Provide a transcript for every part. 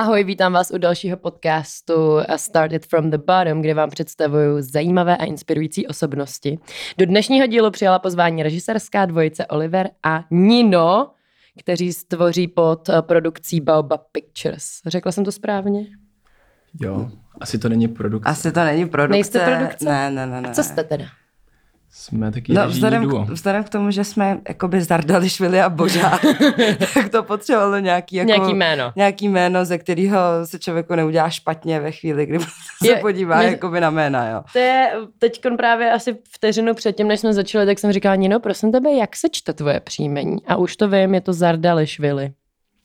Ahoj, vítám vás u dalšího podcastu Started from the Bottom, kde vám představuju zajímavé a inspirující osobnosti. Do dnešního dílu přijala pozvání režisérská dvojice Oliver a Nino, kteří stvoří pod eh, produkcí Baobab Pictures. Řekla jsem to správně? Jo, asi to není produkce. Asi to není produkce. Nejste produkce? Ne, ne, ne. ne. A co jste teda? Jsme taky No, vzhledem, duo. k, vzhledem k tomu, že jsme jakoby zardali Švili a Božár, tak to potřebovalo nějaký, jako, Nějaký jméno. nějaký jméno, ze kterého se člověku neudělá špatně ve chvíli, kdy se Je- podívá mě- jakoby na jména, jo. To je teď právě asi vteřinu předtím, než jsme začali, tak jsem říkala, Nino, prosím tebe, jak se čte tvoje příjmení? A už to vím, je to Zardališvili.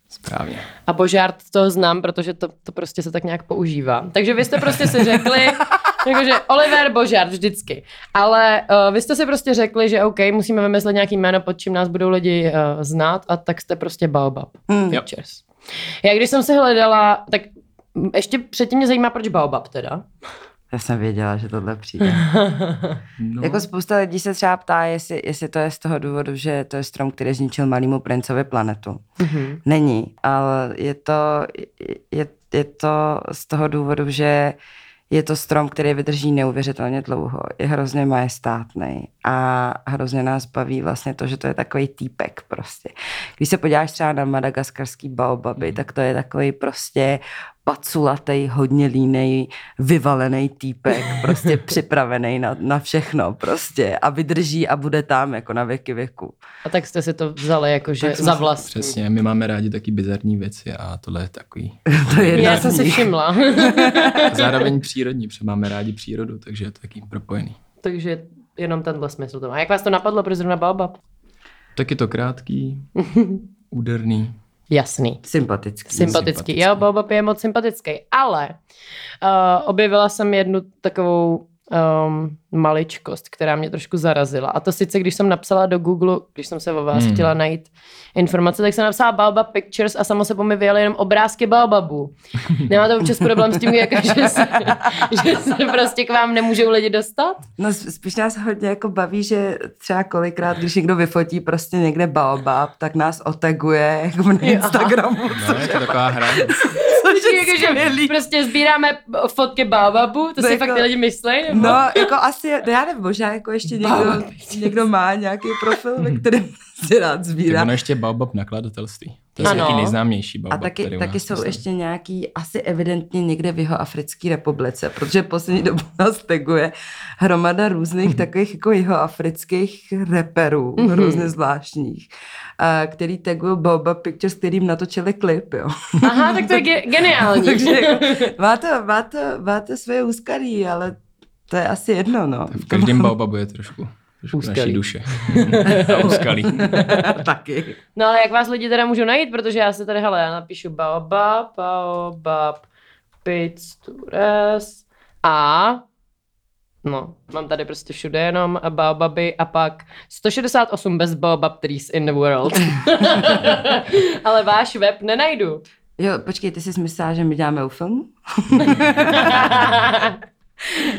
Správně. A Božárt to znám, protože to, to prostě se tak nějak používá. Takže vy jste prostě si řekli, jakože Oliver Božárt vždycky. Ale uh, vy jste si prostě řekli, že OK, musíme vymyslet nějaký jméno, pod čím nás budou lidi uh, znát a tak jste prostě Baobab. Jo. Pictures. Já když jsem se hledala, tak mm, ještě předtím mě zajímá, proč Baobab teda. Já jsem věděla, že tohle přijde. No, Jako spousta lidí se třeba ptá, jestli, jestli to je z toho důvodu, že to je strom, který zničil malýmu princovi planetu. Mhm. Není, ale je to, je, je to z toho důvodu, že je to strom, který vydrží neuvěřitelně dlouho. Je hrozně majestátný a hrozně nás baví vlastně to, že to je takový týpek prostě. Když se podíváš třeba na madagaskarský baobaby, tak to je takový prostě paculatej, hodně línej, vyvalený týpek, prostě připravený na, na všechno prostě a vydrží a bude tam jako na věky věku. A tak jste si to vzali jakože Tak jsme za vlastní. Přesně, my máme rádi taky bizarní věci a tohle je takový. To je jedna Já jsem si všimla. A zároveň přírodní, protože máme rádi přírodu, takže je to taky propojený. Takže jenom tenhle smysl to má. Jak vás to napadlo, proč zrovna Baobab? Taky to krátký, úderný. Jasný. Sympatický. Sympatický. sympatický. Jo, Baobab je moc sympatický. Ale uh, objevila jsem jednu takovou um, maličkost, která mě trošku zarazila. A to sice, když jsem napsala do Google, když jsem se o vás Hmm. chtěla najít informace, tak jsem napsala Baobab Pictures a samo se po mi vyjeli jenom obrázky Baobabů. Nemáte občas problém s tím, jako, že, se, že se prostě k vám nemůžou lidi dostat? No spíš nás hodně jako baví, že třeba kolikrát, když někdo vyfotí prostě někde baobab, tak nás otaguje jako na Jo, Instagramu, No, je to taková hra. Což je Jako, že prostě sbíráme fotky Baobabu, to No si jako- fakt ty lidi myslí? nebo? No, jako asi, no já nevím, možná jako ještě někdo, někdo má nějaký profil, ve kterém si rád Tak sbírá. ono ještě Baobab nakladatelství. To je Ano. taky nejznámější A Baobab. taky, u taky nás jsou myslím. ještě nějaký, asi evidentně někde v jeho Africké republice, protože poslední dobu nás taguje hromada různých takových jako jeho afrických reperů, Mhm. mm-hmm. různě zvláštních, a který tagují Boba Pictures, kterým natočili klip, jo. Aha, tak to je ge- geniální. Takže jako, má, to, má, to, má to své úskalí, ale to je asi jedno, no. V každém Baobabu je trošku Úskalí. naší duše. A úskalí. Taky. No ale jak vás lidi teda můžou najít, protože já se tady, hele, já napíšu Baobab, Baobab, Pictures a no, mám tady prostě všude jenom Baobaby a pak 168 bez Baobab trees in the world. ale váš web nenajdu. Jo, počkej, ty jsi myslela, že my děláme u filmu?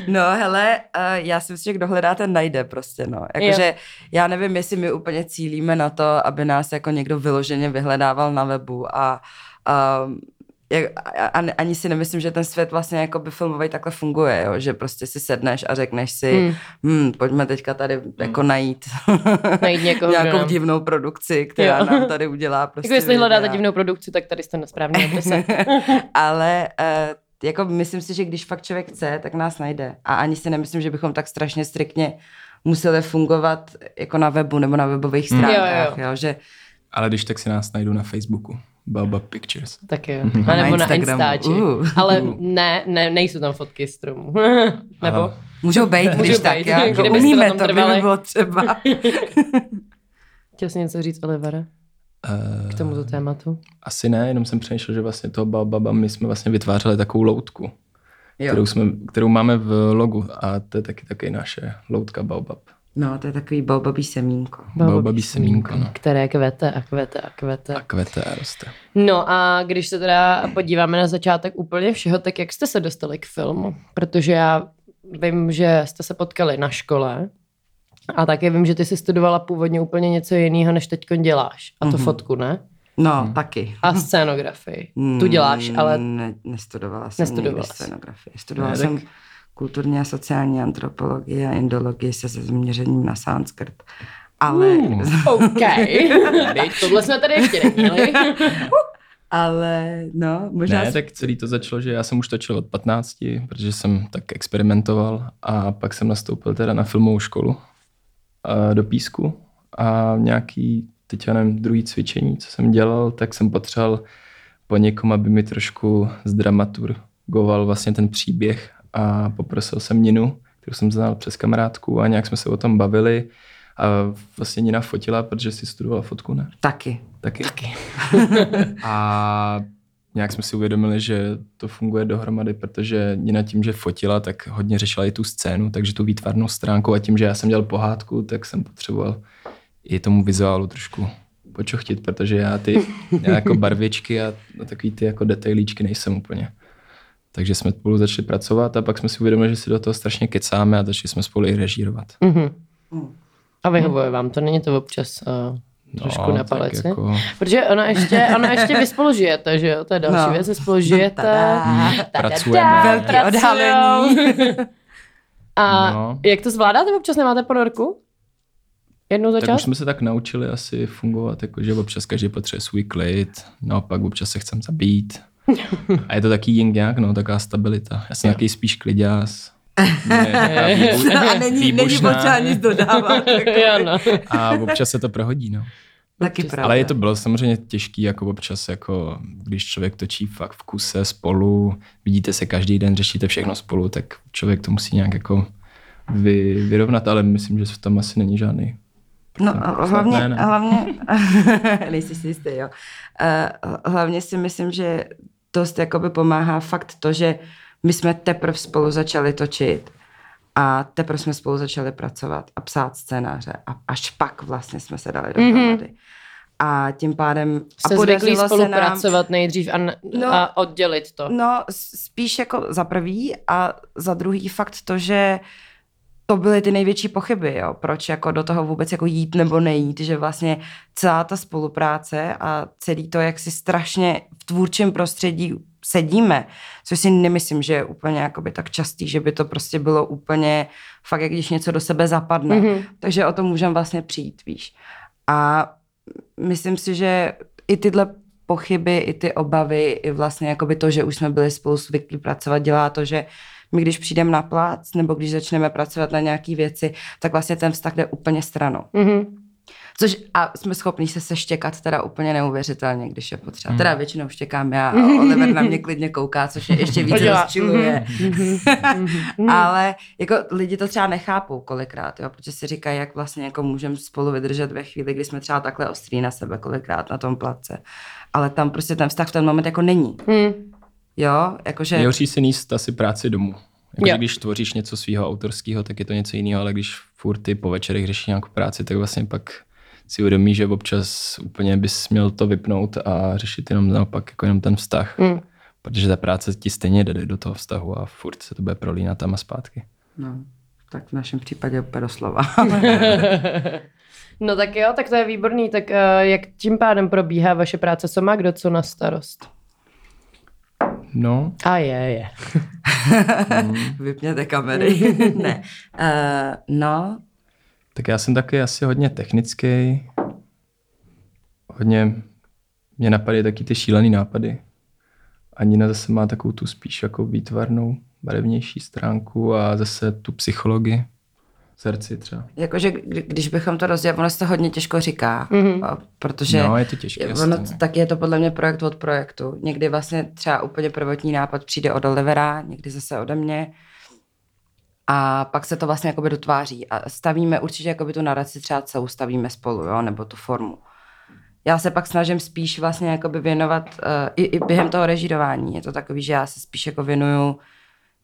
No, hele, já si myslím, že kdo hledá, ten najde prostě, no. Jakože já nevím, jestli my úplně cílíme na to, aby nás jako někdo vyloženě vyhledával na webu a jak, a, a, ani si nemyslím, že ten svět vlastně jako by filmový takhle funguje, jo? že prostě si sedneš a řekneš si, Hmm. hmm. Hmm, pojďme teďka tady jako najít, Najít někoho, nějakou nám- divnou produkci, která Jo. nám tady udělá prostě Jako jestli hledáte videa. divnou produkci, tak tady jste na správné adrese. Ale uh, jako myslím si, že když fakt člověk chce, tak nás najde. A ani si nemyslím, že bychom tak strašně striktně museli fungovat jako na webu nebo na webových stránkách. Jo, jo. Jo, že Ale když tak si nás najdu na Facebooku. Baobab Pictures. Tak jo. A A na nebo na Instagramu. Instači. Uh. Ale ne, ne, nejsou tam fotky stromů. nebo? Aha. můžou být, Můžou když tak. být, Já, jako umíme na to, by bylo třeba. Chtěl jsi něco říct, Olivere, Uh, k tomuto tématu? Asi ne, jenom jsem přemýšlel, že vlastně toho Baobaba my jsme vlastně vytvářeli takovou loutku, Jo. kterou, jsme, kterou máme v logu a to je taky taky naše loutka Baobab. No, to je takový baobabí semínko. Baobabí semínko, no. Které kvete a kvete a kvete. A kvete a roste. No a když se teda podíváme na začátek úplně všeho, tak jak jste se dostali k filmu? Protože já vím, že jste se potkali na škole a taky vím, že ty jsi studovala původně úplně něco jiného, než teď děláš. A to Mhm. fotku, ne? No, hmm. taky. A scénografii. Tu děláš, ale... Ne, nestudovala jsem Nestudovala nikdy scenografii. Studovala Ne, jsem tak- kulturní a sociální antropologii a indologii se zaměřením na sanskrt. Ale, Uh. OK. Tohle jsme tady ještě neměli. ale no, možná... Ne, tak celý to začalo, že já jsem už točil od 15, protože jsem tak experimentoval a pak jsem nastoupil teda na filmovou školu do písku a nějaký, teď já nevím, druhý cvičení, co jsem dělal, tak jsem potřeboval po někom, aby mi trošku zdramaturgoval vlastně ten příběh a poprosil jsem Ninu, kterou jsem znal přes kamarádku a nějak jsme se o tom bavili a vlastně Nina fotila, protože si studovala fotku, ne? Taky. Taky. Taky. a nějak jsme si uvědomili, že to funguje dohromady, protože Nina tím, že fotila, tak hodně řešila i tu scénu, takže tu výtvarnou stránku a tím, že já jsem dělal pohádku, tak jsem potřeboval i tomu vizuálu trošku počochtit, protože já ty já jako barvičky a takový ty jako detailíčky nejsem úplně. Takže jsme spolu začali pracovat a pak jsme si uvědomili, že si do toho strašně kecáme a začali jsme spolu i režírovat. Mhm. A vyhovuje vám to, není to občas uh, trošku No, na paleci? jako- Protože ona ještě, ona ještě vy spolu žijete, že jo? To je další No. věc, vy spolu žijete. Tada. Pracujeme. Velký pracujou. odhalení. A No. jak to zvládáte? Občas nemáte ponorku? Jednou za Tak čas? už jsme se tak naučili asi fungovat, jako že občas každý potřebuje svůj klid, naopak občas se chcem zabít. A je to taky yin yang, no, taková stabilita. Já jsem takový spíš kliďás. Ne, A není, není potřeba nic dodávat. jako. no. A občas se to prohodí, no. Taky Občas. pravda. Ale je to bylo samozřejmě těžký, jako občas, jako když člověk točí fakt v kuse spolu, vidíte se každý den, řešíte všechno spolu, tak člověk to musí nějak jako vy, vyrovnat, ale myslím, že v tom asi není žádný. No, hlavně, ne, ne. hlavně, nejsi si jistý, jo. Uh, hlavně si myslím, že dost jakoby pomáhá fakt to, že my jsme teprve spolu začali točit a teprve jsme spolu začali pracovat a psát scénáře a až pak vlastně jsme se dali dohromady. Mm-hmm. A tím pádem... Jste a podařilo se spolupracovat nejdřív a, No. a oddělit to. No, spíš jako za prvý a za druhý fakt to, že to byly ty největší pochyby, jo. Proč jako do toho vůbec jako jít nebo nejít, že vlastně celá ta spolupráce a celý to, jak si strašně v tvůrčím prostředí sedíme, což si nemyslím, že je úplně jakoby tak častý, že by to prostě bylo úplně fakt, jak když něco do sebe zapadne. Mhm. Mm-hmm. Takže o to můžeme vlastně přijít, víš. A myslím si, že i tyhle pochyby, i ty obavy, i vlastně jakoby to, že už jsme byli spolu zvyklí pracovat, dělá to, že my když přijdeme na plác, nebo když začneme pracovat na nějaké věci, tak vlastně ten vztah jde úplně stranou. Mhm. Což a jsme schopní se seštěkat teda úplně neuvěřitelně, když je potřeba. Hmm. Teda většinou štěkám já a Oliver na mě klidně kouká, což je ještě více Dělá. rozčiluje. Mhm. Ale jako lidi to třeba nechápou kolikrát, jo, protože si říkají, jak vlastně jako můžeme spolu vydržet ve chvíli, kdy jsme třeba takhle ostrý na sebe kolikrát na tom platce. Ale tam prostě ten vztah v ten moment jako není. Mhm. Jo, jakože... Nejhorší si níst asi práci domů. Jako, když tvoříš něco svého autorského, tak je to něco jiného, ale když furt ty po večerech řešíš nějakou práci, tak vlastně pak si uvědomí, že občas úplně bys měl to vypnout a řešit jenom naopak jako jenom ten vztah. Mm. Protože ta práce ti stejně jde do toho vztahu a furt se to bude prolínat tam a zpátky. No, tak v našem případě úplně doslova. No tak jo, tak to je výborný. Tak uh, jak tím pádem probíhá vaše práce? Co má kdo co na starost? No, A je, je. Vypněte kamery. ne. Uh, no, tak já jsem taky asi hodně technický. Hodně mě napadají taky ty šílený nápady. A Nina zase má takovou tu spíš jako výtvarnou, barevnější stránku a zase tu psychologii. Srdci třeba. jakože kdy- když bychom to rozdělili, ono se to hodně těžko říká, Mhm. a protože No, je to těžké. ono no. taky je to podle mě projekt od projektu. Někdy vlastně třeba úplně prvotní nápad přijde od Olivera, někdy zase ode mě. A pak se to vlastně jakoby dotváří. A stavíme určitě jakoby tu naraci třeba celou stavíme spolu, jo, nebo tu formu. Já se pak snažím spíš vlastně jakoby věnovat uh, i, i během toho režírování. Je to takový, že já se spíš jako věnuju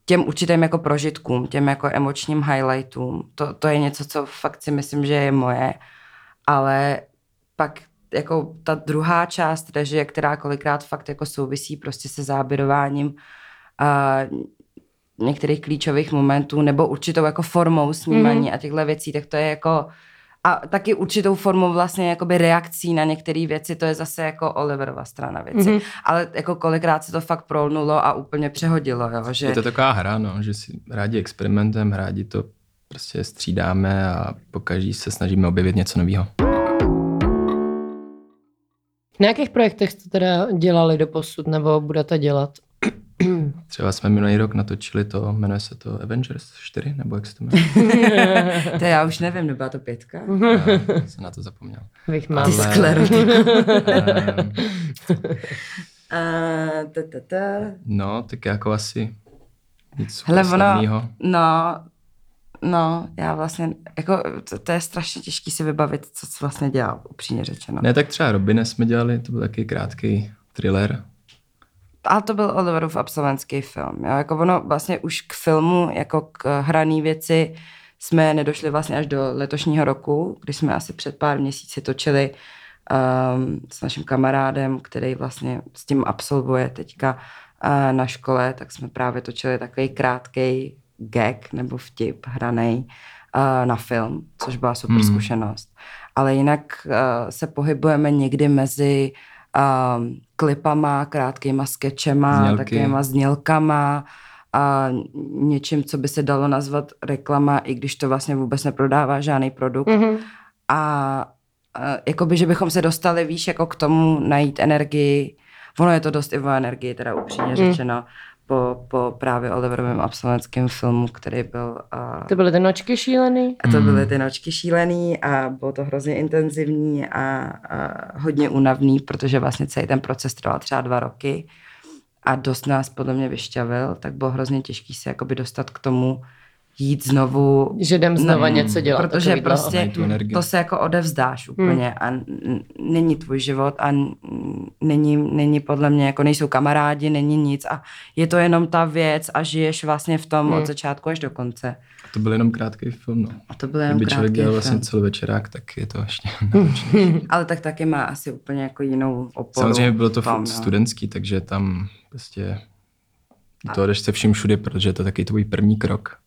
těm určitým jako prožitkům, těm jako emočním highlightům. To, to je něco, co fakt si myslím, že je moje. Ale pak jako ta druhá část režie, která kolikrát fakt jako souvisí prostě se záběrováním a některých klíčových momentů nebo určitou jako formou snímaní a těchto věcí, tak to je jako a taky určitou formou vlastně jakoby reakcí na některé věci, to je zase jako Oliverova strana věci. Mhm. Mm-hmm. Ale jako kolikrát se to fakt prolnulo a úplně přehodilo, jo, že... Je to taková hra, no, že si rádi experimentem, rádi to prostě střídáme a po každý se snažíme objevit něco nového. Na jakých projektech jste teda dělali do posud nebo budete dělat? Třeba jsme minulý rok natočili to, jmenuje se to Avengers 4, nebo jak se to jmenuje? To já už nevím, nebyla to pětka? Já jsem na to zapomněl. Vych Ty mám. Ale- ta, ta, ta. no, tak jako asi nic Hele, ono, no, no, já vlastně, jako, to, to je strašně těžký si vybavit, co jsi vlastně dělal, upřímně řečeno. Ne, tak třeba Robine jsme dělali, to byl taky krátký thriller. Ale to byl Oliverův absolventský film. Jo? Jako ono vlastně už k filmu, jako k hraný věci, jsme nedošli vlastně až do letošního roku, kdy jsme asi před pár měsíci točili um, s naším kamarádem, který vlastně s tím absolvuje teďka uh, na škole, tak jsme právě točili takový krátký gag nebo vtip hraný uh, na film, což byla super Hmm. zkušenost. Ale jinak uh, se pohybujeme někdy mezi um, klipama, krátkýma Znělky. takovýma znělkama a něčím, co by se dalo nazvat reklama, i když to vlastně vůbec neprodává žádný produkt. Mhm. A jakoby, že bychom se dostali, víš, jako k tomu najít energii. Ono je to dost i o energii, teda upřímně řečeno, po, po právě Oliverovém absolventském filmu, který byl... Uh, To byly ty nočky šílený? a to byly ty nočky šílený a bylo to hrozně intenzivní a, a hodně únavný, protože vlastně celý ten proces trval třeba dva roky a dost nás podle mě vyšťavil, tak bylo hrozně těžký se jakoby dostat k tomu jít znovu. Že jdem znova No, něco dělat. Protože prostě to se jako odevzdáš úplně a n- n- není tvůj život a není, není podle mě, jako nejsou kamarádi, není nic a je to jenom ta věc a žiješ vlastně v tom od začátku až do konce. To byl jenom krátký film, no. A to byl jenom Kdyby člověk dělal film. vlastně celovečerák, tak je to ještě. Ale tak taky má asi úplně jako jinou oporu. Samozřejmě bylo to furt no. studentský, takže tam prostě toho jdeš se vším všude, protože je to taky tvůj první krok.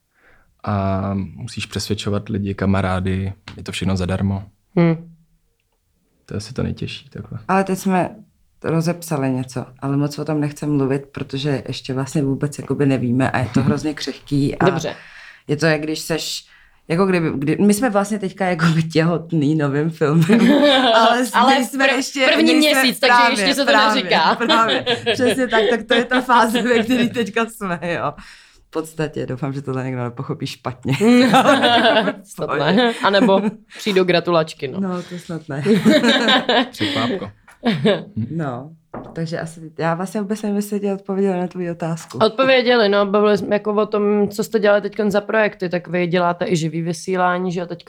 A musíš přesvědčovat lidi, kamarády, je to všechno zadarmo. Hm. To je asi to nejtěžší takhle. Ale teď jsme rozepsali něco, ale moc o tom nechcem mluvit, protože ještě vlastně vůbec jakoby nevíme a je to hrozně křehký. A Dobře. Je to, jak když seš jako kdyby, kdy, my jsme vlastně teďka jako těhotný novým filmem, ale, Ale nejsme pr- ještě, první měsíc, takže ještě se to právě, neříká. Právě, přesně tak, tak to je ta fáze, ve které teďka jsme, jo. V podstatě, doufám, že tohle někdo nepochopí špatně. Snad ne. A nebo přijdou gratulačky, no. No, to snad ne. Překvápko. No, takže asi, já vlastně vůbec nevím, jestli tě odpověděla na tvou otázku. Odpověděli, no, bavili jsme jako o tom, co jste dělali teď za projekty, tak vy děláte i živý vysílání, že jo, teď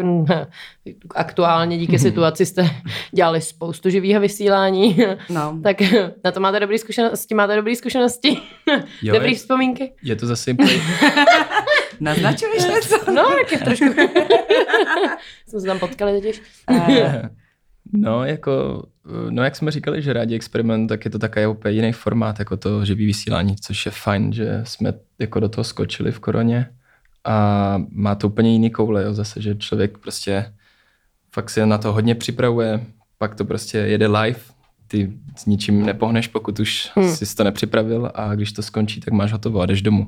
aktuálně díky situaci jste dělali spoustu živého vysílání, No, tak na to máte dobrý zkušenosti, máte dobrý zkušenosti, Jo, dobrý je- vzpomínky. Je to zase naznačuješ něco? No, tak je trošku. jsme se tam potkali totiž. Eh, No, jako, no jak jsme říkali, že rádi experiment, tak je to takový úplně jiný formát, jako to živý vysílání, což je fajn, že jsme jako do toho skočili v koroně. A má to úplně jiný koule, jo, zase, že člověk prostě fakt se na to hodně připravuje, pak to prostě jede live, ty s ničím nepohneš, pokud už hmm. jsi to nepřipravil a když to skončí, tak máš hotovo a jdeš domů.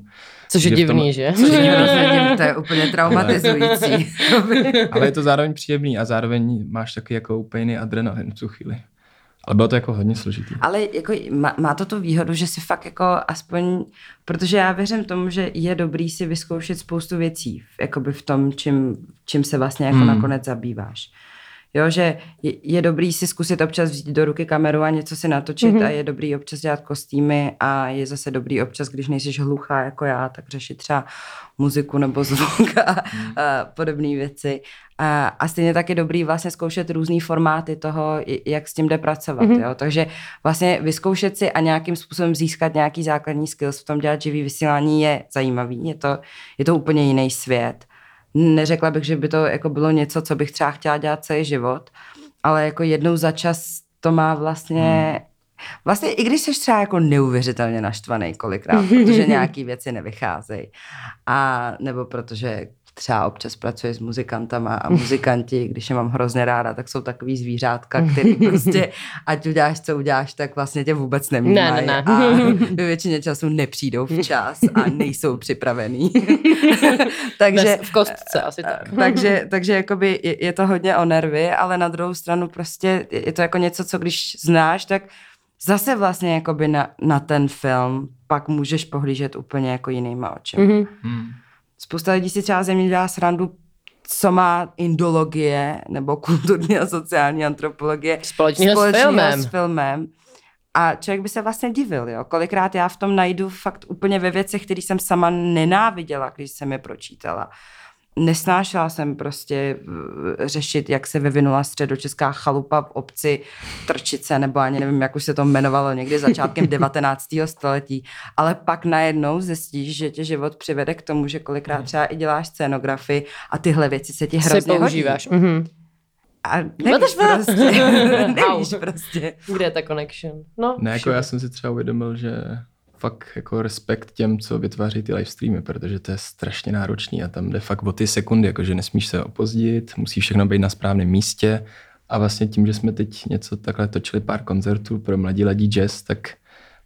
Což je v tom- divný, že? Což je hrozně, to je úplně traumatizující. Ale je to zároveň příjemný a zároveň máš taky jako úplně jiný adrenalin v tu chvíli. Ale bylo to jako hodně složitý. Ale jako má, má to tu výhodu, že si fakt jako aspoň, protože já věřím tomu, že je dobrý si vyzkoušet spoustu věcí, v- jakoby v tom, čím, čím se vlastně jako Hmm. nakonec zabýváš. Jo, že je, je dobrý si zkusit občas vzít do ruky kameru a něco si natočit mm-hmm. a je dobrý občas dělat kostýmy a je zase dobrý občas, když nejsi hluchá jako já, tak řešit třeba muziku nebo zvuk a, a podobné věci. A, a stejně tak je dobrý vlastně zkoušet různé formáty toho, jak s tím jde pracovat. Mm-hmm. Jo? Takže vlastně vyzkoušet si a nějakým způsobem získat nějaký základní skills v tom dělat živý vysílání je zajímavý. Je to, je to úplně jiný svět. Neřekla bych, že by to jako bylo něco, co bych třeba chtěla dělat celý život, ale jako jednou za čas to má vlastně... Hmm. Vlastně i když jsi třeba jako neuvěřitelně naštvaný kolikrát, protože nějaký věci nevycházejí, a nebo protože třeba občas pracuji s muzikantama a muzikanti, když je mám hrozně ráda, tak jsou takový zvířátka, který prostě, ať uděláš, co uděláš, tak vlastně tě vůbec nevnímají Ne, ne, ne. a ve většině času nepřijdou včas a nejsou připravený. takže, Bez- v kostce asi tak. takže, takže jakoby je, je to hodně o nervy, ale na druhou stranu prostě je je to jako něco, co když znáš, tak zase vlastně jakoby na, na ten film pak můžeš pohlížet úplně jako jinýma očima. Mhm. Spousta lidí si třeba ze mě dělá srandu, co má indologie nebo kulturní a sociální antropologie Společného s filmem. s filmem. A člověk by se vlastně divil, jo. Kolikrát já v tom najdu fakt úplně ve věcech, které jsem sama nenáviděla, když jsem je pročítala. Nesnášela jsem prostě eh, řešit, jak se vyvinula středočeská chalupa v obci Trčice, nebo ani nevím, jak už se to jmenovalo někdy začátkem 19. století. Ale pak najednou zjistíš, že tě život přivede k tomu, že kolikrát třeba i děláš scénografii a tyhle věci se ti hrozně hodí. používáš. Mhm. A nevíš the fuck? prostě. nevíš prostě. Kde je ta connection? No, Ne, jako já jsem si třeba uvědomil, že fakt jako respekt těm, co vytváří ty live streamy, protože to je strašně náročný a tam jde fakt o ty sekundy, jakože nesmíš se opozdit, musí všechno být na správném místě a vlastně tím, že jsme teď něco takhle točili pár koncertů pro mladí ladí jazz, tak,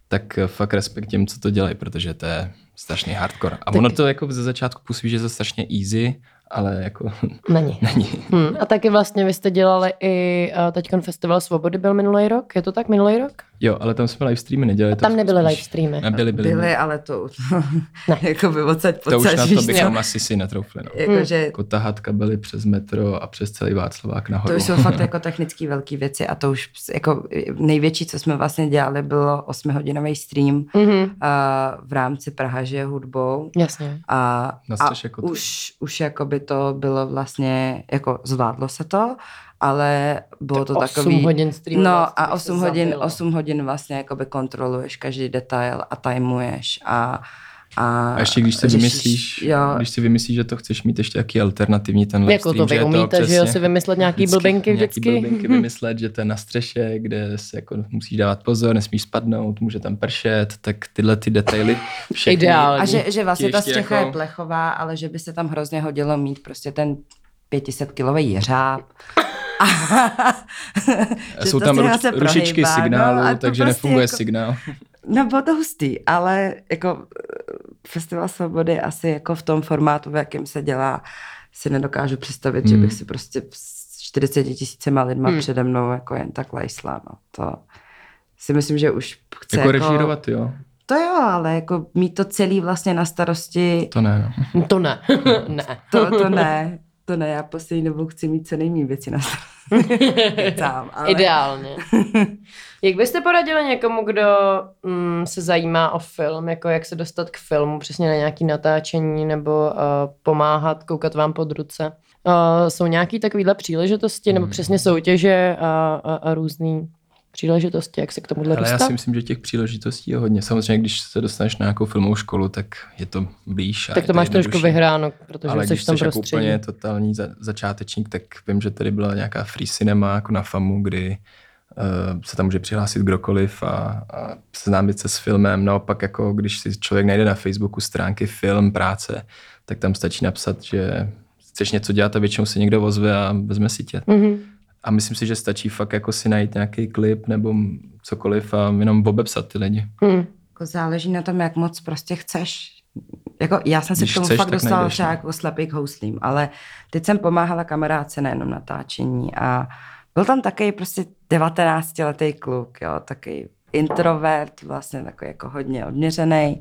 tak fakt respekt těm, co to dělají, protože to je strašný hardcore. A Tak- ono to jako ze začátku působí, že je to strašně easy, ale jako Není. není. Hmm. A taky vlastně vy jste dělali i uh, teďkon Festival Svobody byl minulý rok, je to tak minulý rok? Jo, ale tam jsme live streamy nedělali. Tam nebyly spíš- live streamy. Nebyly, byly. Byly, ale to Ne. jako by odsaď To už na to bychom asi si netroufli. No. Jakože Jako tahat kabely přes metro a přes celý Václavák nahoru. to už jsou fakt jako technické velké věci a to už jako největší, co jsme vlastně dělali, bylo 8-hodinový stream Mhm. a v rámci Praha žije hudbou. Jasně. A, a kotva. už, už jako by to bylo vlastně, jako zvládlo se to, ale bylo to Osm takový... hodin streamu No vlastně a bych se 8 hodin, zabila. 8 hodin vlastně jakoby kontroluješ každý detail a tajmuješ a a, A ještě když si řešíš- vymyslíš, jo, když si vymyslíš, že to chceš mít ještě jaký alternativní ten live Jako stream, to vy že umíte, že jo, si vymyslet nějaký blbenky vždycky. Nějaký blbenky vymyslet, že to je na střeše, kde se jako musíš dávat pozor, nesmíš spadnout, může tam pršet, tak tyhle ty detaily všechny. Ideální. A že, že vlastně ta střecha jako- je plechová, ale že by se tam hrozně hodilo mít prostě ten 500 kilový jeřáb. A, že Jsou ta tam ruč, se rušičky prohýbá, signálu, no, takže prostě nefunguje jako- signál. No bylo to hustý, ale jako eh, Festival svobody asi jako v tom formátu, v jakém se dělá, si nedokážu představit, že Hmm. bych si prostě s 40 tisícima lidma Hmm. přede mnou jako jen tak lejsla. No. To si myslím, že už chce Jako režírovat, jo, To jo, ale jako mít to celý vlastně na starosti, to ne, no. To ne. ne. to, to ne. To ne, já poslední dobou chci mít co nejméně věci na. Kecám, ale... Ideálně. Jak byste poradili někomu, kdo mm, se zajímá o film, jako jak se dostat k filmu, přesně na nějaký natáčení nebo uh, pomáhat, koukat vám pod ruce? Uh, jsou nějaké takovéhle příležitosti nebo Hmm. přesně soutěže a, a, a různé příležitosti, jak se k tomuhle Ale já dostat? si myslím, že těch příležitostí je hodně. Samozřejmě, když se dostaneš na nějakou filmovou školu, tak je to blíž. a tak je to máš trošku vyhráno, protože Ale jsi když v tom jsi jako prostředí. úplně totální za, začátečník, tak vím, že tady byla nějaká free cinema jako na FAMu, kdy uh, se tam může přihlásit kdokoliv a, a seznámit se s filmem. Naopak, jako když si člověk najde na Facebooku stránky film, práce, tak tam stačí napsat, že chceš něco dělat a většinou se někdo ozve a vezme si tě. Mhm. A myslím si, že stačí fakt jako si najít nějaký klip nebo cokoliv a jenom obepsat ty lidi. Hmm. Jako záleží na tom, jak moc prostě chceš. Jako já jsem se Když k tomu chceš, fakt dostala třeba no. jako slepý k houslím, ale teď jsem pomáhala kamarádce na jednom natáčení a byl tam takový prostě 19-letý kluk, jo, takový introvert, vlastně takový jako hodně odměřený.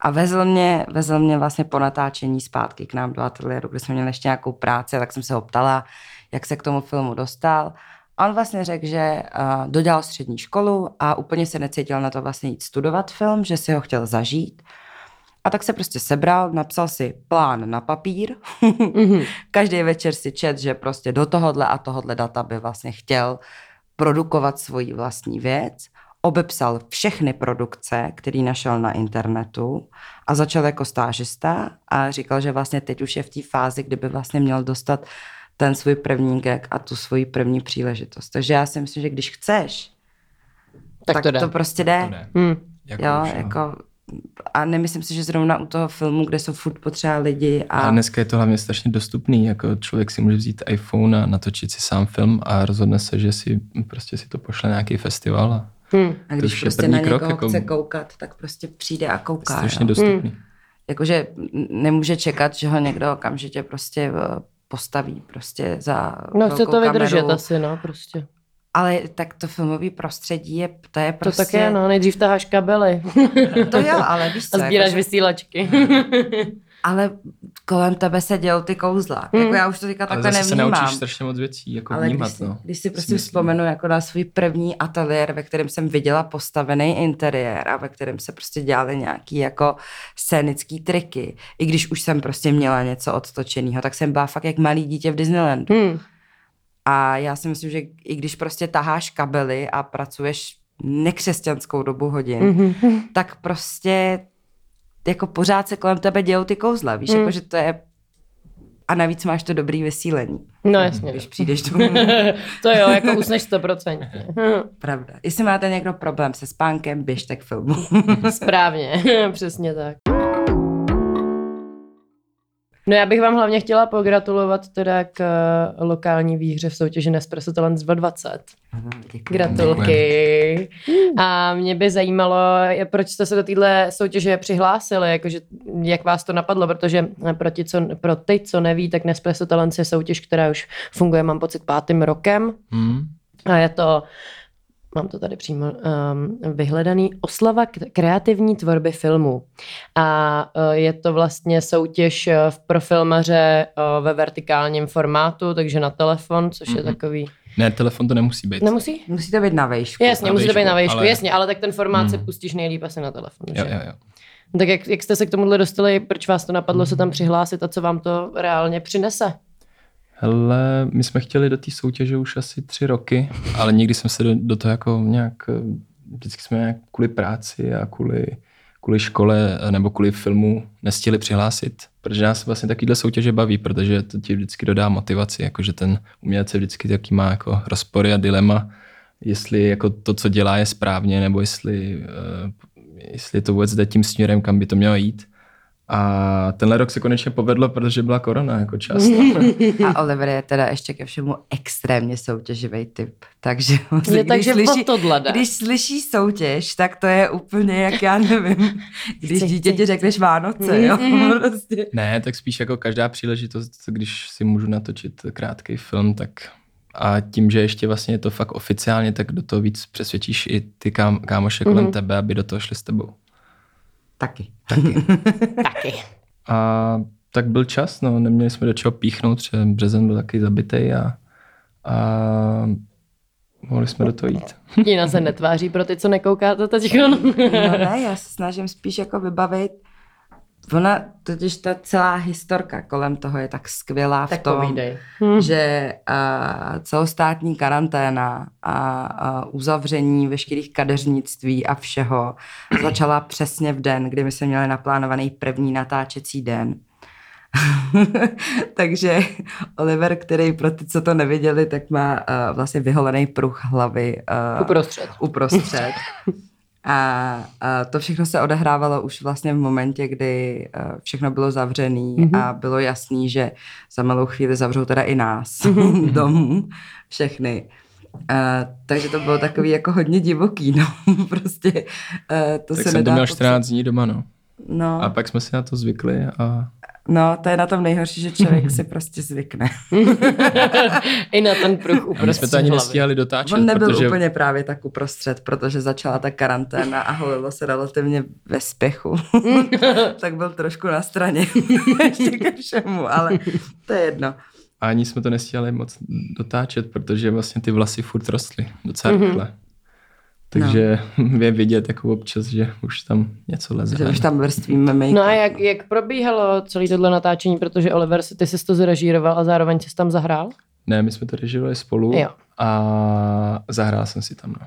A vezl mě, vezl mě vlastně po natáčení zpátky k nám do ateliéru, kde jsme měli ještě nějakou práci, tak jsem se ho ptala, jak se k tomu filmu dostal. On vlastně řekl, že uh, dodělal střední školu a úplně se necítil na to vlastně jít studovat film, že si ho chtěl zažít. A tak se prostě sebral, napsal si plán na papír. Mhm. Každý večer si čet, že prostě do tohohle a tohohle data by vlastně chtěl produkovat svoji vlastní věc. Obepsal všechny produkce, který našel na internetu a začal jako stážista a říkal, že vlastně teď už je v té fázi, kdyby vlastně měl dostat ten svůj první gag a tu svoji první příležitost. Takže já si myslím, že když chceš, Tak, tak, to jde. to prostě jde. To ne. Hmm. Jako Jo, už, no. jako a nemyslím si, že zrovna u toho filmu, kde jsou furt potřeba lidi a... A dneska je to hlavně strašně dostupný, jako člověk si může vzít iPhone a natočit si sám film a rozhodne se, že si prostě si to pošle na nějaký festival a Hmm. a to když prostě první na někoho krok, jako- chce koukat, tak prostě přijde a kouká. strašně jo. dostupný. Jakože nemůže čekat, že ho někdo okamžitě prostě eh, postaví prostě za No chce to vydržet asi, no prostě. Ale tak to filmový prostředí je, to je To prostě... tak je, no, nejdřív taháš kabely To jo, ale víš co, a sbíráš jakože- vysílačky. ale kolem tebe se dějou ty kouzla. Hmm. Jako já už to teďka Ale takhle zase se nevnímám. naučíš strašně moc věcí, jako Ale vnímat, když si, no. když si prostě Myslím. vzpomenu jako na svůj první ateliér, ve kterém jsem viděla postavený interiér a ve kterém se prostě dělaly nějaký jako scénický triky. I když už jsem prostě měla něco odtočeného, tak jsem byla fakt jak malý dítě v Disneylandu. Hmm. A já si myslím, že i když prostě taháš kabely a pracuješ nekřesťanskou dobu hodin, Mhm. tak prostě jako pořád se kolem tebe dějou ty kouzla, víš, Hmm. jako že to je a navíc máš to dobrý vysílení, No jasně. když přijdeš domů. to jo, jako usneš 100%. Pravda. Jestli máte někdo problém se spánkem, běžte k filmu. Správně, přesně tak. No já bych vám hlavně chtěla pogratulovat teda k eh, lokální výhře v soutěži Nespresso Talent 2020. Děkuji. Gratulky. A mě by zajímalo, proč jste se do téhle soutěže přihlásili, jakože, jak vás to napadlo, protože pro, ti, co, pro ty, co neví, tak Nespresso Talent je soutěž, která už funguje, mám pocit, pátým rokem. Hmm. A je to, mám to tady přímo um, vyhledaný, oslava k- kreativní tvorby filmů. A uh, je to vlastně soutěž uh, pro filmaře uh, ve vertikálním formátu, takže na telefon, což je Mhm. takový... Ne, telefon to nemusí být. Nemusí? Musí to být na vejšku. Jasně, Na musí to být na vejšku, ale- jasně, ale tak ten formát se Mhm. pustíš nejlíp asi na telefonu. Jo, že? jo, jo. Tak jak, jak jste se k tomuhle dostali, proč vás to napadlo se tam přihlásit a co vám to reálně přinese? Hele, my jsme chtěli do té soutěže už asi tři roky, ale nikdy jsme se do, do toho jako nějak, eh, vždycky jsme nějak kvůli práci a kvůli, kvůli škole eh, nebo kvůli filmu nestihli přihlásit, protože nás vlastně takovýhle soutěže baví, protože to ti vždycky dodá motivaci, jakože ten umělec je vždycky taky má jako rozpory a dilema, jestli jako to, co dělá, je správně, nebo jestli, uh, jestli to vůbec jde tím směrem, kam by to mělo jít. A tenhle rok se konečně povedlo, protože byla korona jako čas. A Oliver je teda ještě ke všemu extrémně soutěživý typ. Takže, vlastně, Je, takže slyší, o tohle když slyší soutěž, tak to je úplně jak já nevím, když Chci, dítěti chci, řekneš Vánoce, jo. Mhm. Prostě. Ne, tak spíš jako každá příležitost, když si můžu natočit krátký film, tak a tím, že ještě vlastně je to fakt oficiálně, tak do toho víc přesvědčíš i ty kam, kámoše kolem Mhm. tebe, aby do toho šli s tebou. Taky. Taky. A tak byl čas, no, neměli jsme do čeho píchnout, že březen byl taky zabitý a, a mohli jsme do toho jít. Tina se netváří pro ty, co nekoukáte teď. No ne, já se snažím spíš jako vybavit Ona, totiž ta celá historka kolem toho je tak skvělá v tak tom, povídej. Hm. že uh, celostátní karanténa a uh, uzavření veškerých kadeřnictví a všeho začala přesně v den, kdy my jsme měli naplánovaný první natáčecí den. Takže Oliver, který pro ty, co to neviděli, tak má uh, vlastně vyholený pruh hlavy uh, Uprostřed. uprostřed. A, a to všechno se odehrávalo už vlastně v momentě, kdy uh, všechno bylo zavřený Mhm. mm-hmm. a bylo jasný, že za malou chvíli zavřou teda i nás Mhm. domů, všechny. Uh, takže to bylo takový jako hodně divoký, no, prostě uh, to tak se jsem nedá měl popsat. 14 dní doma, no. No, A pak jsme si na to zvykli a no, to je na tom nejhorší, že člověk si prostě zvykne. I na ten pruh a uprostřed my jsme to ani hlavy. nestíhali dotáčet, On nebyl protože úplně právě tak uprostřed, protože začala ta karanténa a holilo se relativně ve spěchu. tak byl trošku na straně ještě ke všemu, ale to je jedno. a ani jsme to nestíhali moc dotáčet, protože vlastně ty vlasy furt rostly docela Mhm. rychle. Takže je vidět jako občas, že už tam něco leze. Že už tam vrstvíme make No a jak, jak probíhalo celé tohle natáčení, protože Oliver, ty jsi to zrežíroval a zároveň jsi tam zahrál? Ne, my jsme to režírovali spolu Jo. a zahrál jsem si tam. No.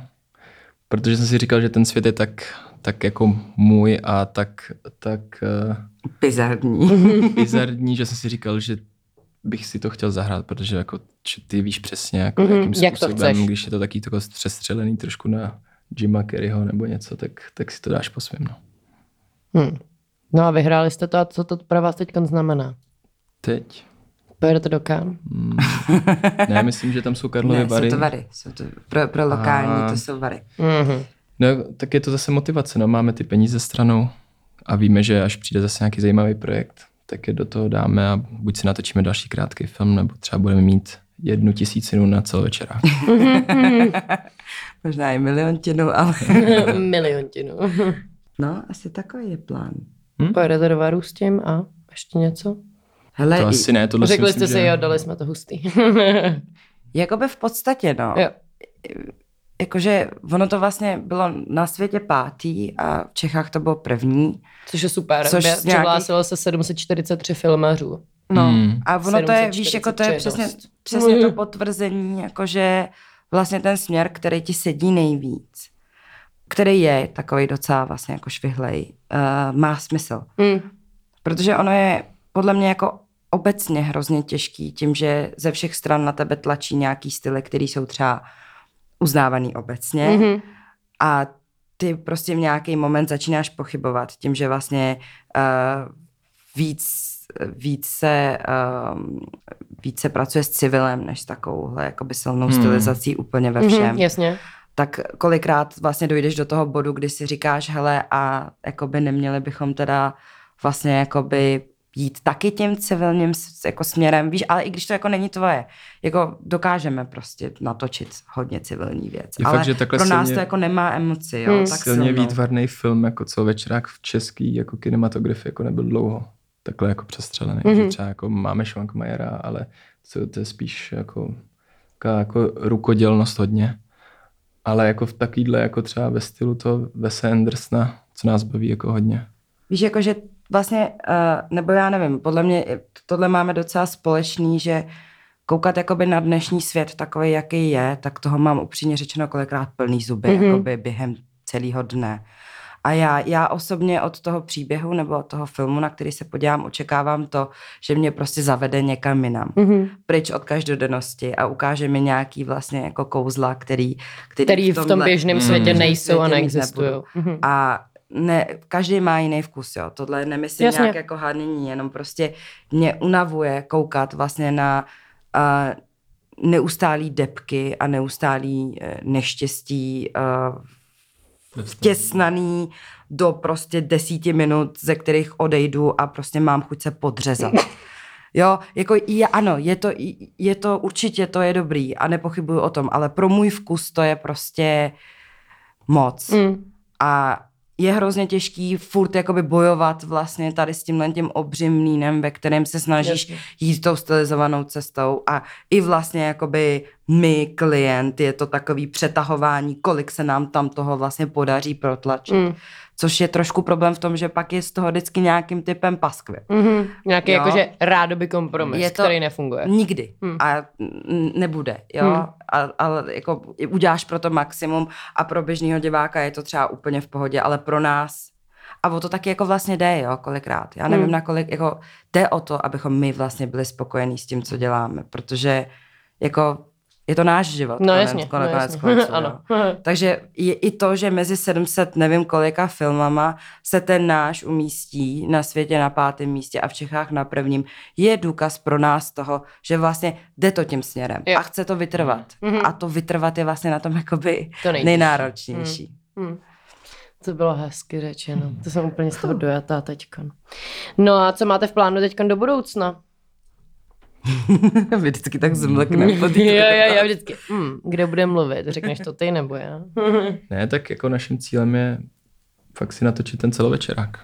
Protože jsem si říkal, že ten svět je tak, tak jako můj a tak, tak uh, bizarní. bizarní, že jsem si říkal, že bych si to chtěl zahrát, protože jako ty víš přesně, jako Mhm, jakým jak to způsobem, chceš. když je to taky tako přestřelený trošku na Jima Kerryho nebo něco, tak, tak si to dáš po svém. No. Hm. No a vyhráli jste to a co to pro vás teď znamená? Teď? Pojedete do Cannes? Mm, ne, myslím, že tam jsou Karlovy Ne, Vary. jsou to vary. Jsou to, pro, pro lokální A- to jsou vary. Mhm. No, tak je to zase motivace, no, máme ty peníze stranou a víme, že až přijde zase nějaký zajímavý projekt, tak je do toho dáme a buď si natočíme další krátký film, nebo třeba budeme mít jednu tisícinu na celovečerák. Možná i miliontinu, ale... Miliontinu. No, asi takový je plán. Pojedete do Varu s tím a ještě něco? Hele, To asi ne, tohle si Řekli jste si, že... jo, dali jsme to hustý. Jakoby v podstatě, no. jo. Jakože ono to vlastně bylo na světě pátý a v Čechách to bylo první. Což je super. Což nějakých- Přihlásilo se 743 filmařů. No Hmm. a ono to je, víš, jako to je 743 přesně, přesně to potvrzení, jakože vlastně ten směr, který ti sedí nejvíc, který je takový docela vlastně jako švihlej, uh, má smysl. Mm. Protože ono je podle mě jako obecně hrozně těžký tím, že ze všech stran na tebe tlačí nějaký styly, které jsou třeba uznávaný obecně Mhm. a ty prostě v nějaký moment začínáš pochybovat tím, že vlastně uh, víc, více, um, více pracuje s civilem, než s takovouhle jakoby silnou Hmm. stylizací úplně ve všem. Mhm, jasně. Tak kolikrát vlastně dojdeš do toho bodu, kdy si říkáš, hele, a jakoby neměli bychom teda vlastně jakoby jít taky tím civilním s- jako směrem, víš, ale i když to jako není tvoje, jako dokážeme prostě natočit hodně civilní věc, Je ale fakt, že pro nás silně- to jako nemá emoci, jo, Hmm. tak Silně silnou. výtvarný film jako celovečerák v český jako kinematografii jako nebyl dlouho takhle jako přestřelený. Mhm. Mm-hmm. Že třeba jako máme Schwankmajera, ale co, to je spíš jako, taková jako rukodělnost hodně. Ale jako v takovýhle jako třeba ve stylu to Wese Andersona, co nás baví jako hodně. Víš, jako že vlastně, uh, nebo já nevím, podle mě tohle máme docela společný, že koukat jakoby na dnešní svět takový, jaký je, tak toho mám upřímně řečeno kolikrát plný zuby, Mhm. mm-hmm. jakoby během celého dne. A já, já osobně od toho příběhu nebo od toho filmu, na který se podívám, očekávám to, že mě prostě zavede někam jinam. Mhm. Pryč od každodennosti a ukáže mi nějaký vlastně jako kouzla, který, který, Který v tom tomhle- běžném Mm. světě běžném nejsou a světě neexistují. Mhm. A ne, každý má jiný vkus, jo. Tohle nemyslím Jasně. nějak jako hánění, jenom prostě mě unavuje koukat vlastně na uh, neustálý depky a neustálý uh, neštěstí uh, vtěsnaný do prostě desíti minut, ze kterých odejdu a prostě mám chuť se podřezat. Jo, jako je, ano, je to, je to, určitě to je dobrý a nepochybuju o tom, ale pro můj vkus to je prostě moc Mm. a je hrozně těžký furt jakoby bojovat vlastně tady s tímhle tím obřím mlínem, ve kterém se snažíš Jasně. jít tou stylizovanou cestou a i vlastně jakoby my, klient, je to takový přetahování, kolik se nám tam toho vlastně podaří protlačit. Mm. Což je trošku problém v tom, že pak je z toho vždycky nějakým typem paskvy. Mhm. Nějaký Jo. jakože rádoby kompromis, Je to- který nefunguje. Nikdy. Hmm. A nebude, jo. Hmm. A, ale jako uděláš pro to maximum a pro běžného diváka je to třeba úplně v pohodě, ale pro nás a o to taky jako vlastně jde, jo, kolikrát. Já nevím, Hmm. na kolik, jako jde o to, abychom my vlastně byli spokojení s tím, co děláme, protože jako je to náš život. No konec- jasně, no konec jasně. jo. ano. Takže je i to, že mezi 700 nevím kolika filmama se ten náš umístí na světě na pátém místě a v Čechách na prvním, je důkaz pro nás toho, že vlastně jde to tím směrem Jo. a chce to vytrvat. Mhm. A to vytrvat je vlastně na tom jakoby To nejnáročnější. Hmm. To bylo hezky řečeno. To jsem úplně z toho dojatá teďka. No a co máte v plánu teďka do budoucna? Vždycky tak zmlkne. jo, jo, jo, vždycky. Hmm, kde bude mluvit? Řekneš to ty nebo já? Ne, tak jako naším cílem je fakt si natočit ten celovečerák.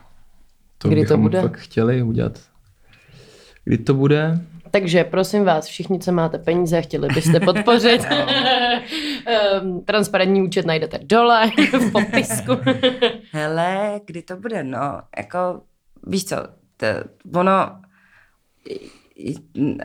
To Kdy to bychom bude? fakt chtěli udělat. Kdy to bude? Takže prosím vás, všichni, co máte peníze chtěli byste podpořit, um, transparentní účet najdete dole v popisku. Hele, kdy to bude? No, jako, víš co, to, ono,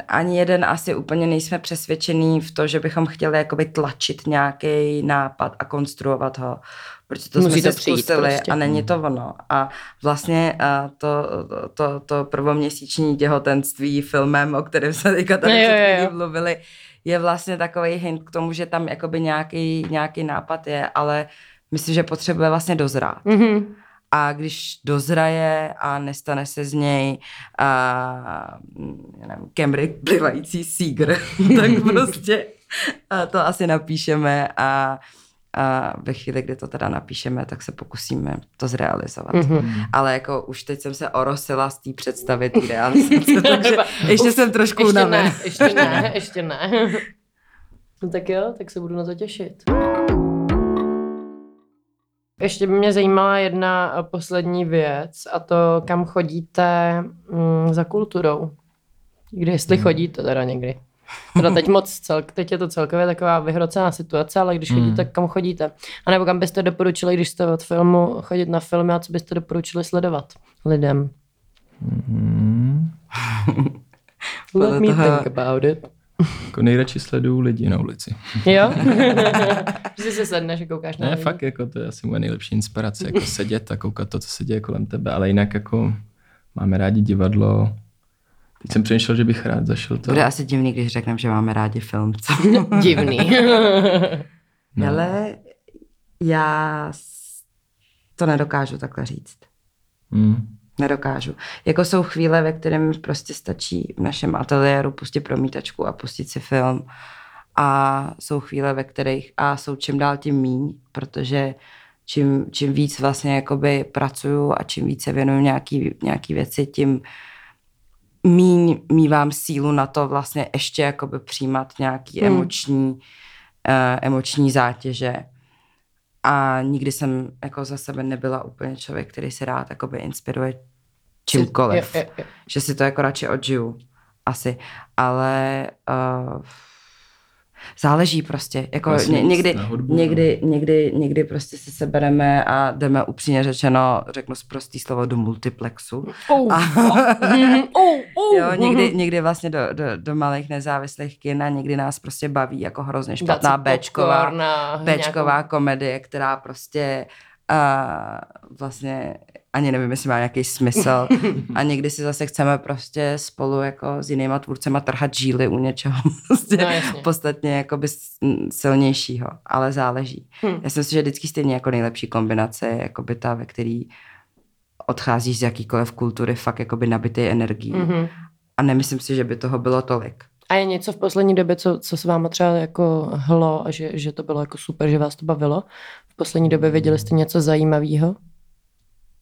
ani jeden asi úplně nejsme přesvědčený v to, že bychom chtěli jakoby tlačit nějaký nápad a konstruovat ho, protože to Musí jsme to se přijít zkusili prostě. a není to ono. A vlastně a to, to, to prvoměsíční těhotenství filmem, o kterém jsme teďka tady Jo, jo, jo. mluvili, je vlastně takový hint k tomu, že tam jakoby nějaký, nějaký nápad je, ale myslím, že potřebuje vlastně dozrát. Mhm. A když dozraje a nestane se z něj a, nevím, Cambridge plivající sígr, tak prostě a to asi napíšeme a, a ve chvíli, kdy to teda napíšeme, tak se pokusíme to zrealizovat. Mm-hmm. Ale jako už teď jsem se orosila z té představy té realizace, takže ještě jsem trošku ještě ne, ještě ne, ještě ne. No tak jo, tak se budu na to těšit. Ještě by mě zajímala jedna eh, poslední věc a to, kam chodíte mm, za kulturou. Kdy, jestli Hmm. chodíte teda někdy. Teda teď moc, cel, teď je to celkově taková vyhrocená situace, ale když Hmm. chodíte, kam chodíte? A nebo kam byste doporučili, když jste od filmu chodit na filmy a co byste doporučili sledovat lidem? Hmm. Podle Let me toho- think about it. Jako nejradši sleduju lidi na ulici. Jo? že se sedneš a koukáš na Ne, lidi. fakt, jako to je asi moje nejlepší inspirace, jako sedět a koukat to, co se děje kolem tebe, ale jinak jako máme rádi divadlo. Teď jsem přemýšlel, že bych rád zašel to. Bude asi divný, když řekneme, že máme rádi film. Co? Divný. No. Ale já to nedokážu takhle říct. Hmm. Nedokážu. Jako jsou chvíle, ve kterém prostě stačí v našem ateliéru pustit promítačku a pustit si film. A jsou chvíle, ve kterých a jsou čím dál tím míň, protože čím, čím víc vlastně jakoby pracuju a čím více věnuju nějaký, nějaký věci, tím míň mívám sílu na to vlastně ještě jakoby přijímat nějaký Hmm. emoční, uh, emoční zátěže. A nikdy jsem jako za sebe nebyla úplně člověk, který se rád jakoby inspiruje čímkoliv. Jo, jo, jo. Že si to jako radši odžiju. Asi. Ale uh, záleží prostě. Jako Vlastně ně, někdy, hudbu, někdy, někdy, někdy prostě si sebereme a jdeme upřímně řečeno, řeknu prostý slovo, do multiplexu. Oh, A- Mhm, oh, oh. Jo, někdy, někdy vlastně do, do, do malých nezávislých kin a někdy nás prostě baví jako hrozně špatná Bčková, Bčková nějakou- komedie, která prostě a vlastně ani nevím, jestli má nějaký smysl. A někdy si zase chceme prostě spolu jako s jinýma tvůrcema trhat žíly u něčeho prostě No, jasně. podstatně jakoby silnějšího, ale záleží. Hm. Já si myslím, že vždycky stejně jako nejlepší kombinace je jakoby ta, ve který odcházíš z jakýkoliv kultury fakt jakoby nabitý energií. Mhm. A nemyslím si, že by toho bylo tolik. A je něco v poslední době, co, co s váma třeba jako hlo a že, že to bylo jako super, že vás to bavilo? V poslední době viděli jste něco zajímavého?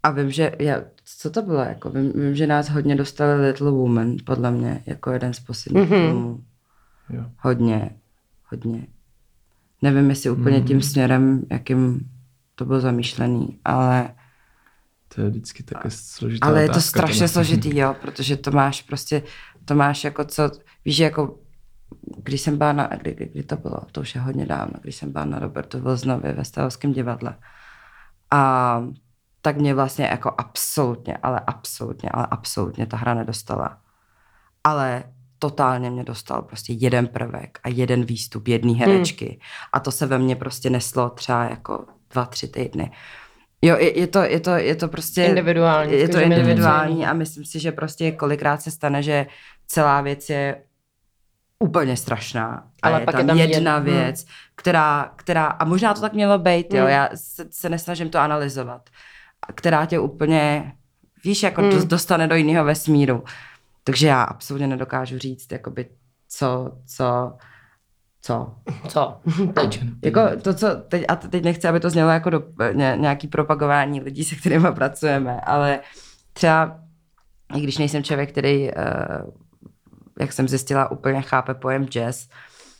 A vím, že, já, co to bylo, jako, vím, vím, že nás hodně dostali Little Woman, podle mě, jako jeden z posledních Mhm. mm-hmm. filmů. Jo. Hodně, hodně. Nevím, jestli úplně tím směrem, jakým to bylo zamýšlený, ale, To je vždycky také složitá ale je to otázka, strašně tohle. složitý, jo, protože to máš prostě, to máš jako co, víš, že jako když jsem byla na, kdy, kdy, kdy to bylo, to už je hodně dávno, když jsem byla na Robertu Vilznově ve Stavovském divadle. A tak mě vlastně jako absolutně, ale absolutně, ale absolutně ta hra nedostala. Ale totálně mě dostal prostě jeden prvek a jeden výstup jedné herečky. Hmm. A to se ve mně prostě neslo třeba jako dva, tři týdny. Jo, je, je, to, je, to, je to prostě... Individuální, Je to individuální a myslím si, že prostě kolikrát se stane, že celá věc je úplně strašná. A Ale je pak tam, je tam jedna jen- věc, která, která, a možná to tak mělo být, jo, Hmm. já se, se nesnažím to analyzovat, a která tě úplně, víš, jako hmm. dostane do jiného vesmíru. Takže já absolutně nedokážu říct, jakoby, co, co, co. Co? Teď. Jako to, co teď, a teď nechci, aby to znělo jako do, ně, nějaký propagování lidí, se kterými pracujeme, ale třeba, i když nejsem člověk, který, uh, jak jsem zjistila, úplně chápe pojem jazz,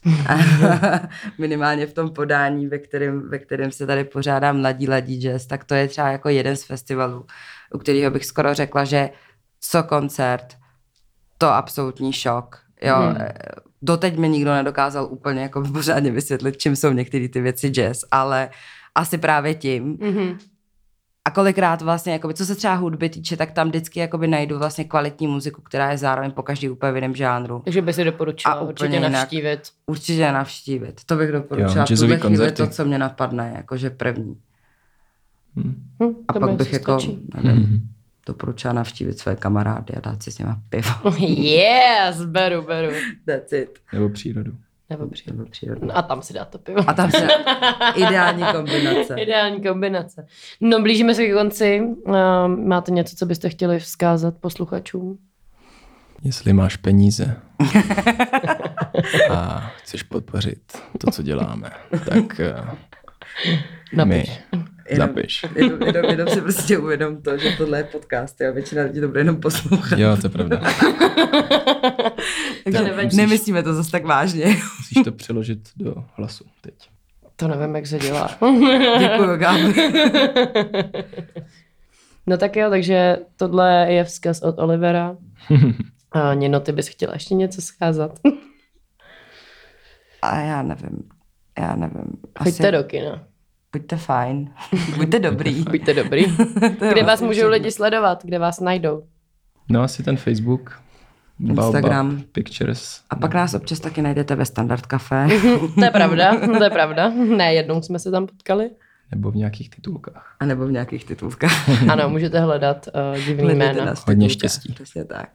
minimálně v tom podání, ve kterém, ve kterém se tady pořádá mladí ladí jazz, tak to je třeba jako jeden z festivalů, u kterého bych skoro řekla, že co koncert, to absolutní šok. Jo, Hmm. Doteď mi nikdo nedokázal úplně jako pořádně vysvětlit, čím jsou některé ty věci jazz, ale asi právě tím. Mhm. A kolikrát vlastně, jakoby, co se třeba hudby týče, tak tam vždycky jakoby najdu vlastně kvalitní muziku, která je zároveň po každý úplně v jiném žánru. Takže by si doporučila A určitě jinak. navštívit. Určitě navštívit. To bych doporučila. Jo, v tuhle to, co mě napadne, jakože první. Hm. Hm, A to pak bych jako, nevím, Mhm. doporučila navštívit své kamarády a dát si s nima pivo. Yes, beru, beru. That's it. Nebo přírodu. Nebo přírodní. Nebo přírodní. No a tam si dá to pivo. A tam se ideální kombinace. Ideální kombinace. No, blížíme se ke konci. Uh, máte něco, co byste chtěli vzkázat posluchačům? Jestli máš peníze a chceš podpořit to, co děláme, tak eh, my Napiš. Jenom- zapiš. Jenom, jenom, jenom si prostě uvědom to, že tohle je podcast a většina lidí to bude jenom poslouchat. Jo, to je pravda. Takže nevadí. nemyslíme to zase tak vážně. Musíš to přeložit do hlasu teď. To nevím, jak se dělá. Děkuji. No tak jo, takže tohle je vzkaz od Olivera. A Nino, ty bys chtěla ještě něco scházat? A já nevím. Já nevím. Choďte do kina. Buďte fajn. Buďte dobrý. Buďte dobrý. To Kde vás vlastně můžou všechno. lidi sledovat? Kde vás najdou? No asi ten Facebook. Instagram. Baobab Pictures. A pak nás občas taky najdete ve Standard Café. To je pravda, to je pravda. Ne, jednou jsme se tam potkali. Nebo v nějakých titulkách. A nebo v nějakých titulkách. Ano, můžete hledat uh, divný jména. nás Hodně štěstí. Přesně tak.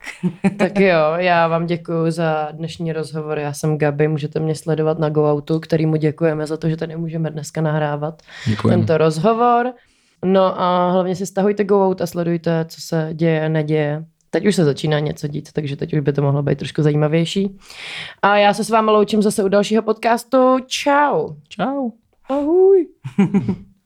Tak jo, já vám děkuji za dnešní rozhovor. Já jsem Gabi, můžete mě sledovat na GoOutu, kterýmu děkujeme za to, že tady můžeme dneska nahrávat Děkujeme. tento rozhovor. No a hlavně si stahujte GoOut a sledujte, co se děje, neděje. Teď už se začíná něco dít, takže teď už by to mohlo být trošku zajímavější. A já se s vámi loučím zase u dalšího podcastu. Ciao. Čau. Ahoj.